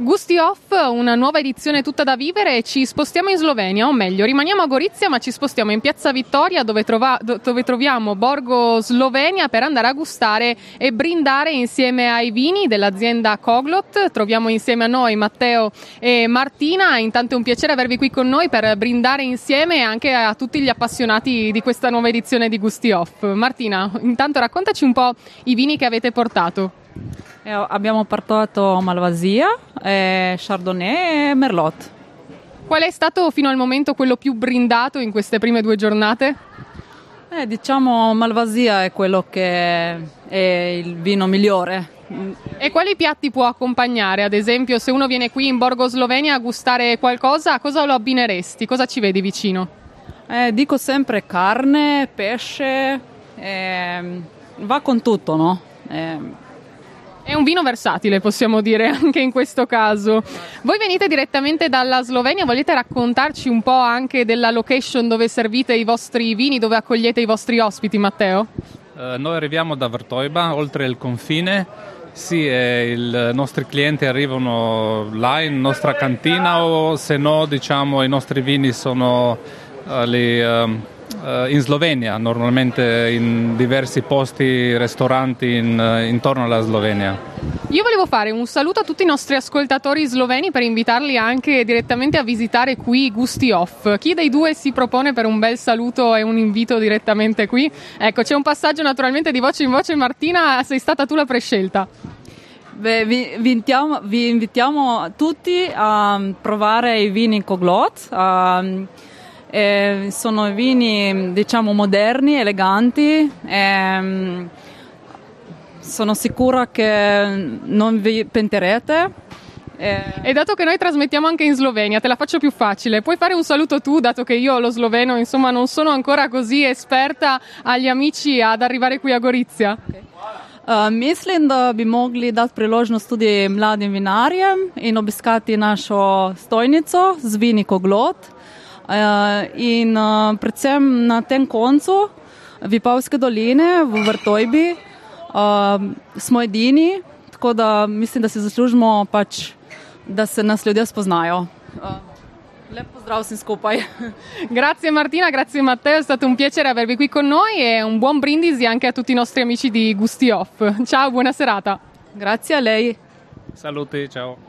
Gusti Off, una nuova edizione tutta da vivere e ci spostiamo in Slovenia, o meglio, rimaniamo a Gorizia ma ci spostiamo in Piazza Vittoria dove, trova- dove, troviamo Borgo Slovenia per andare a gustare e brindare insieme ai vini dell'azienda Coglot. Troviamo insieme a noi Matteo e Martina, intanto è un piacere avervi qui con noi per brindare insieme anche a tutti gli appassionati di questa nuova edizione di Gusti Off. Martina, intanto raccontaci un po' i vini che avete portato. Eh, abbiamo portato Malvasia, eh, Chardonnay e Merlot. Qual è stato fino al momento quello più brindato in queste prime due giornate? Eh, diciamo Malvasia è quello che è il vino migliore. E quali piatti può accompagnare? Ad esempio, se uno viene qui in Borgo Slovenia a gustare qualcosa, cosa lo abbineresti? Cosa ci vedi vicino? Eh, dico sempre carne, pesce, eh, va con tutto, no? Eh, è un vino versatile, possiamo dire anche in questo caso. Voi venite direttamente dalla Slovenia, volete raccontarci un po' anche della location dove servite i vostri vini, dove accogliete i vostri ospiti, Matteo? Uh, noi arriviamo da Vrtojba, oltre il confine. Sì, i nostri clienti arrivano là in nostra cantina o se no, diciamo, i nostri vini sono uh, lì. Uh, eh, in Slovenia, normalmente in diversi posti, ristoranti in, eh, intorno alla Slovenia. Io volevo fare un saluto a tutti i nostri ascoltatori sloveni per invitarli anche direttamente a visitare qui Gusti Off. Chi dei due si propone per un bel saluto e un invito direttamente qui? Ecco, c'è un passaggio naturalmente di voce in voce. Martina, sei stata tu la prescelta. Beh, vi, vi, invitiamo, vi, invitiamo, tutti a provare i vini Coglot. Um, eh, sono vini diciamo moderni, eleganti. Eh, sono sicura che non vi pentirete. Eh... E dato che noi trasmettiamo anche in Slovenia, te la faccio più facile. Puoi fare un saluto tu, dato che io lo sloveno, insomma, non sono ancora così esperta agli amici ad arrivare qui a Gorizia. Okay. Uh, mislim, da bi mogli dati priložnost tudi mladim vinarjem in obiskati našo stojnico z vini Koglot. Eh, in eh, predvsem na tem koncu Vipavske doline v Vrtojbi eh, smo edini, tako da mislim, da si zaslužimo pač, da se nas ljudje spoznajo. Lep pozdrav vsem skupaj. grazie Martina, grazie Matteo, è stato un piacere avervi qui con noi e un buon brindisi anche a tutti i nostri amici di Gusti Off. Ciao, buona serata. Grazie a lei. Saluti, ciao.